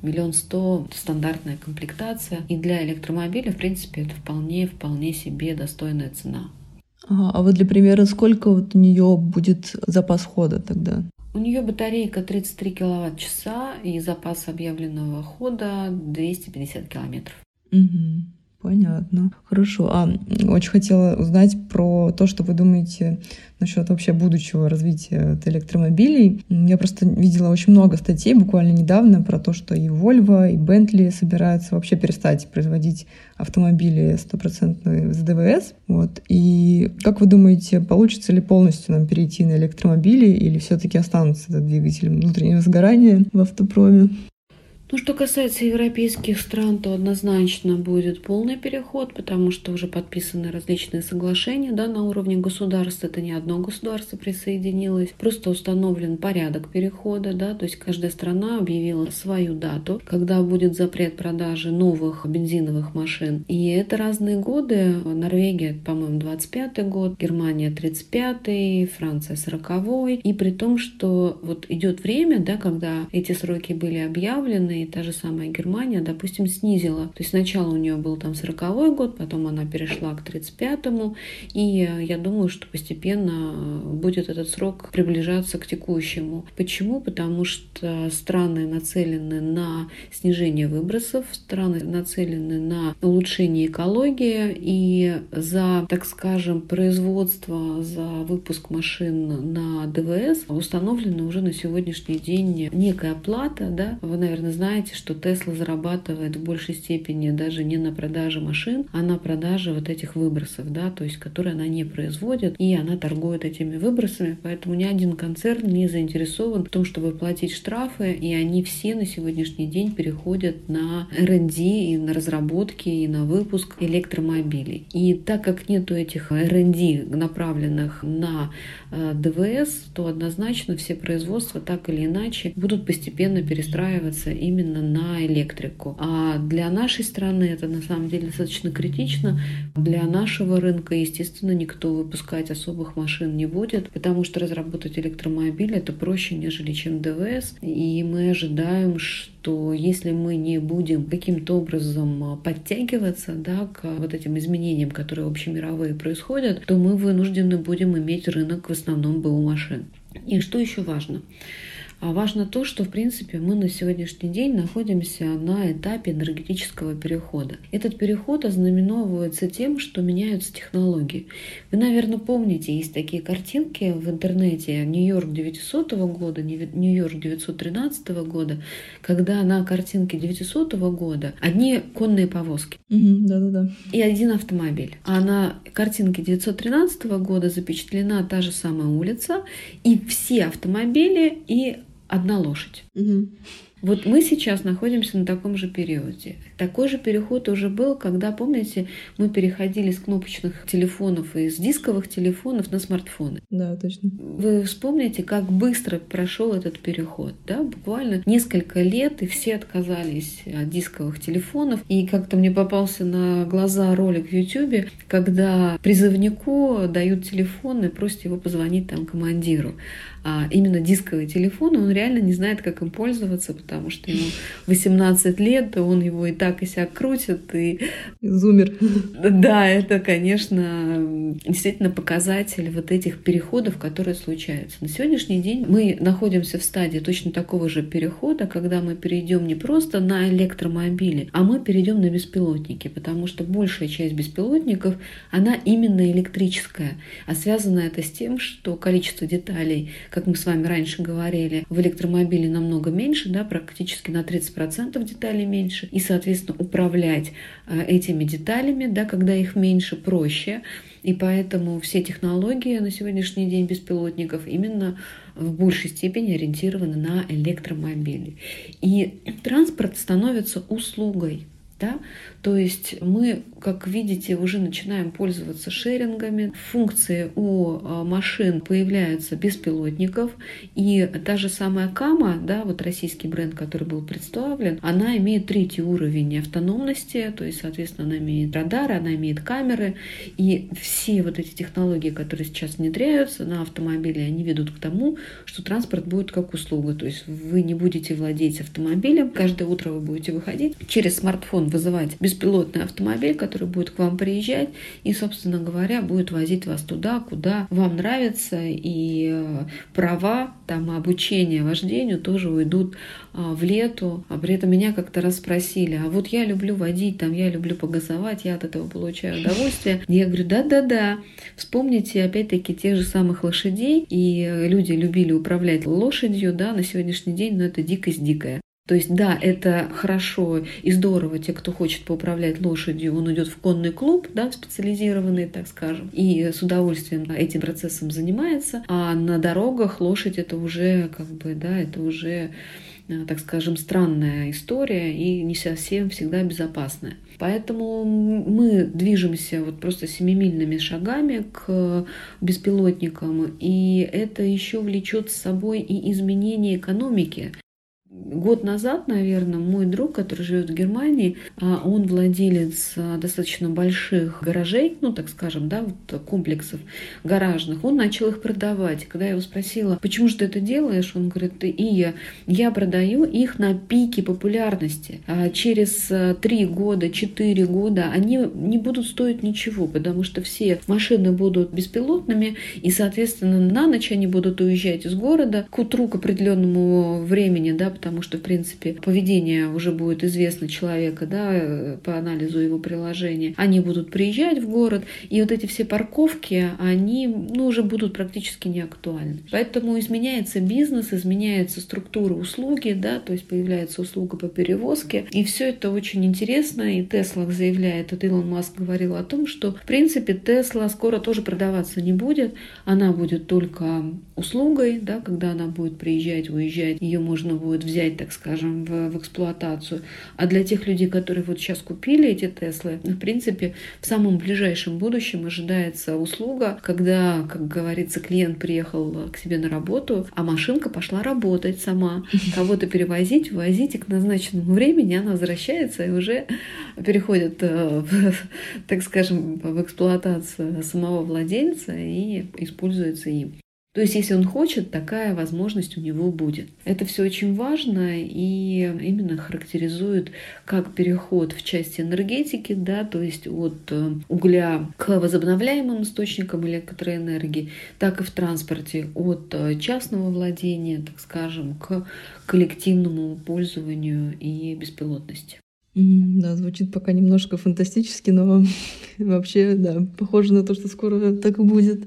Миллион сто – стандартная комплектация. И для электромобиля, в принципе, это вполне, вполне себе достойная цена. Ага, а вот для примера, сколько вот у нее будет запас хода тогда? У нее батарейка 33 киловатт-часа и запас объявленного хода 250 километров. Угу. Понятно. Хорошо. А очень хотела узнать про то, что вы думаете насчет вообще будущего развития электромобилей. Я просто видела очень много статей буквально недавно про то, что и Volvo, и Bentley собираются вообще перестать производить автомобили стопроцентные с ДВС. Вот. И как вы думаете, получится ли полностью нам перейти на электромобили или все-таки останутся этот двигатель внутреннего сгорания в автопроме? Ну, что касается европейских стран, то однозначно будет полный переход, потому что уже подписаны различные соглашения да, на уровне государств. Это не одно государство присоединилось. Просто установлен порядок перехода. Да, то есть каждая страна объявила свою дату, когда будет запрет продажи новых бензиновых машин. И это разные годы. Норвегия, по-моему, 25 год, Германия 35 Франция 40 И при том, что вот идет время, да, когда эти сроки были объявлены, и та же самая Германия, допустим, снизила. То есть сначала у нее был там 40 год, потом она перешла к 35-му, и э, я думаю, что постепенно э, будет этот срок приближаться к текущему. Почему? Потому что страны нацелены на снижение выбросов, страны нацелены на улучшение экологии, и за, так скажем, производство, за выпуск машин на ДВС установлена уже на сегодняшний день некая плата, да, вы, наверное, знаете, знаете, что Тесла зарабатывает в большей степени даже не на продаже машин, а на продаже вот этих выбросов, да, то есть которые она не производит, и она торгует этими выбросами, поэтому ни один концерн не заинтересован в том, чтобы платить штрафы, и они все на сегодняшний день переходят на R&D и на разработки, и на выпуск электромобилей. И так как нету этих R&D, направленных на ДВС, то однозначно все производства так или иначе будут постепенно перестраиваться именно на электрику. А для нашей страны это на самом деле достаточно критично. Для нашего рынка, естественно, никто выпускать особых машин не будет, потому что разработать электромобиль это проще, нежели чем ДВС. И мы ожидаем, что если мы не будем каким-то образом подтягиваться да, к вот этим изменениям, которые общемировые происходят, то мы вынуждены будем иметь рынок в основном БУ машин. И что еще важно? А важно то, что, в принципе, мы на сегодняшний день находимся на этапе энергетического перехода. Этот переход ознаменовывается тем, что меняются технологии. Вы, наверное, помните, есть такие картинки в интернете Нью-Йорк 900 года, Нью-Йорк 913 года, когда на картинке 900 года одни конные повозки. да-да-да. И один автомобиль. А на картинке 913 года запечатлена та же самая улица, и все автомобили, и одна лошадь. Угу. Вот мы сейчас находимся на таком же периоде. Такой же переход уже был, когда, помните, мы переходили с кнопочных телефонов и с дисковых телефонов на смартфоны. Да, точно. Вы вспомните, как быстро прошел этот переход. Да? Буквально несколько лет, и все отказались от дисковых телефонов. И как-то мне попался на глаза ролик в YouTube, когда призывнику дают телефон и просят его позвонить там командиру. А именно дисковый телефон, он реально не знает, как им пользоваться, потому что ему 18 лет, он его и так и сяк крутит. И... Зумер. Да, это, конечно, действительно показатель вот этих переходов, которые случаются. На сегодняшний день мы находимся в стадии точно такого же перехода, когда мы перейдем не просто на электромобили, а мы перейдем на беспилотники, потому что большая часть беспилотников, она именно электрическая. А связано это с тем, что количество деталей, как мы с вами раньше говорили, в электромобиле намного меньше, да, практически на 30% деталей меньше. И, соответственно, управлять э, этими деталями, да, когда их меньше, проще. И поэтому все технологии на сегодняшний день беспилотников именно в большей степени ориентированы на электромобили. И транспорт становится услугой. Да? То есть мы, как видите, уже начинаем пользоваться шерингами. Функции у а, машин появляются беспилотников. И та же самая Кама, да, вот российский бренд, который был представлен, она имеет третий уровень автономности, то есть, соответственно, она имеет радары, она имеет камеры. И все вот эти технологии, которые сейчас внедряются на автомобиле, они ведут к тому, что транспорт будет как услуга. То есть вы не будете владеть автомобилем, каждое утро вы будете выходить через смартфон вызывать беспилотный автомобиль, который будет к вам приезжать и, собственно говоря, будет возить вас туда, куда вам нравится, и э, права, там, обучение вождению тоже уйдут а, в лету. А при этом меня как-то раз спросили, а вот я люблю водить, там, я люблю погазовать, я от этого получаю удовольствие. Я говорю, да-да-да, вспомните опять-таки тех же самых лошадей, и люди любили управлять лошадью, да, на сегодняшний день, но это дикость дикая. То есть, да, это хорошо и здорово, те, кто хочет поуправлять лошадью, он идет в конный клуб, да, специализированный, так скажем, и с удовольствием этим процессом занимается, а на дорогах лошадь это уже, как бы, да, это уже э, так скажем, странная история и не совсем всегда безопасная. Поэтому мы движемся вот просто семимильными шагами к беспилотникам, и это еще влечет с собой и изменение экономики год назад, наверное, мой друг, который живет в Германии, а, он владелец а, достаточно больших гаражей, ну, так скажем, да, вот комплексов гаражных, он начал их продавать. Когда я его спросила, почему же ты это делаешь, он говорит, и я, я продаю их на пике популярности. А через три года, четыре года они не будут стоить ничего, потому что все машины будут беспилотными, и, соответственно, на ночь они будут уезжать из города к утру к определенному времени, да, потому потому что, в принципе, поведение уже будет известно человека, да, по анализу его приложения. Они будут приезжать в город, и вот эти все парковки, они, ну, уже будут практически не актуальны. Поэтому изменяется бизнес, изменяется структура услуги, да, то есть появляется услуга по перевозке, и все это очень интересно, и Тесла заявляет, вот Илон Маск говорил о том, что, в принципе, Тесла скоро тоже продаваться не будет, она будет только услугой, да, когда она будет приезжать, уезжать, ее можно будет взять взять, так скажем, в, в эксплуатацию. А для тех людей, которые вот сейчас купили эти Теслы, в принципе, в самом ближайшем будущем ожидается услуга, когда, как говорится, клиент приехал к себе на работу, а машинка пошла работать сама, кого-то перевозить, возить, и к назначенному времени она возвращается и уже переходит, э, так скажем, в эксплуатацию самого владельца и используется им. То есть, если он хочет, такая возможность у него будет. Это все очень важно и именно характеризует как переход в части энергетики, да, то есть от э, угля к возобновляемым источникам электроэнергии, так и в транспорте от э, частного владения, так скажем, к коллективному пользованию и беспилотности. Да, звучит пока немножко фантастически, но вообще, да, похоже на то, что скоро так и будет.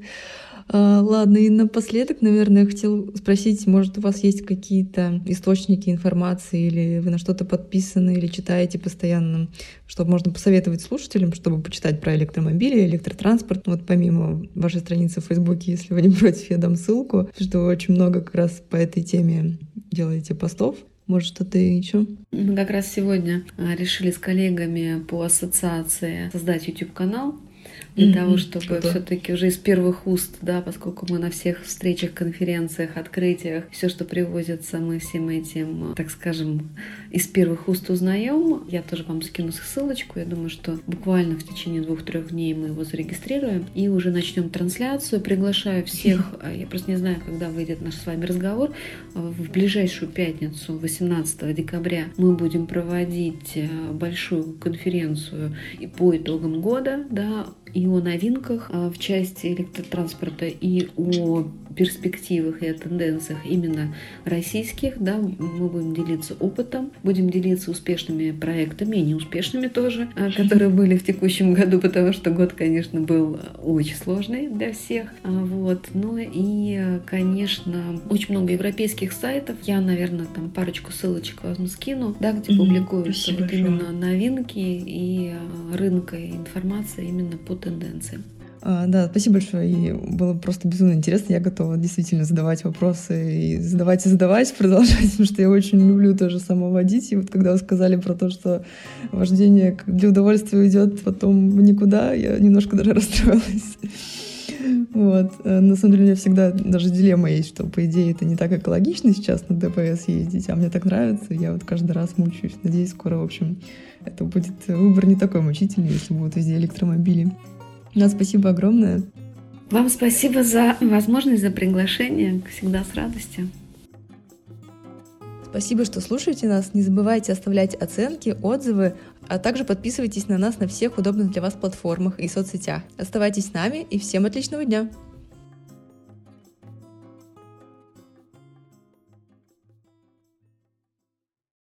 А, ладно, и напоследок, наверное, я хотел спросить, может, у вас есть какие-то источники информации, или вы на что-то подписаны, или читаете постоянно, чтобы можно посоветовать слушателям, чтобы почитать про электромобили, электротранспорт. Вот помимо вашей страницы в Фейсбуке, если вы не против, я дам ссылку, что вы очень много как раз по этой теме делаете постов. Может, что-то еще? Мы как раз сегодня а, решили с коллегами по ассоциации создать YouTube-канал для mm-hmm. того, чтобы все-таки уже из первых уст, да, поскольку мы на всех встречах, конференциях, открытиях, все, что привозится, мы всем этим, так скажем, из первых уст узнаем. Я тоже вам скину ссылочку. Я думаю, что буквально в течение двух-трех дней мы его зарегистрируем и уже начнем трансляцию. Приглашаю всех, я просто не знаю, когда выйдет наш с вами разговор, в ближайшую пятницу, 18 декабря, мы будем проводить э, большую конференцию по итогам года, да, и о новинках а, в части электротранспорта, и о перспективах и о тенденциях именно российских. Да, мы будем делиться опытом, будем делиться успешными проектами и неуспешными тоже, а, которые были в текущем году, потому что год, конечно, был очень сложный для всех. А, вот. Ну и, конечно, очень много европейских сайтов. Я, наверное, там парочку ссылочек возьму скину, да, где публикуются вот именно новинки и рынка и информация именно по тенденциям. А, да, спасибо большое. И было просто безумно интересно. Я готова действительно задавать вопросы и задавать и задавать, продолжать, потому что я очень люблю тоже самоводить. И вот когда вы сказали про то, что вождение для удовольствия идет потом в никуда, я немножко даже расстроилась. Вот. Э, на самом деле у меня всегда даже дилемма есть, что, по идее, это не так экологично сейчас на ДПС ездить, а мне так нравится, я вот каждый раз мучаюсь. Надеюсь, скоро, в общем, это будет выбор не такой мучительный, если будут везде электромобили. Да, спасибо огромное. Вам спасибо за возможность, за приглашение. Всегда с радостью. Спасибо, что слушаете нас. Не забывайте оставлять оценки, отзывы, а также подписывайтесь на нас на всех удобных для вас платформах и соцсетях. Оставайтесь с нами и всем отличного дня!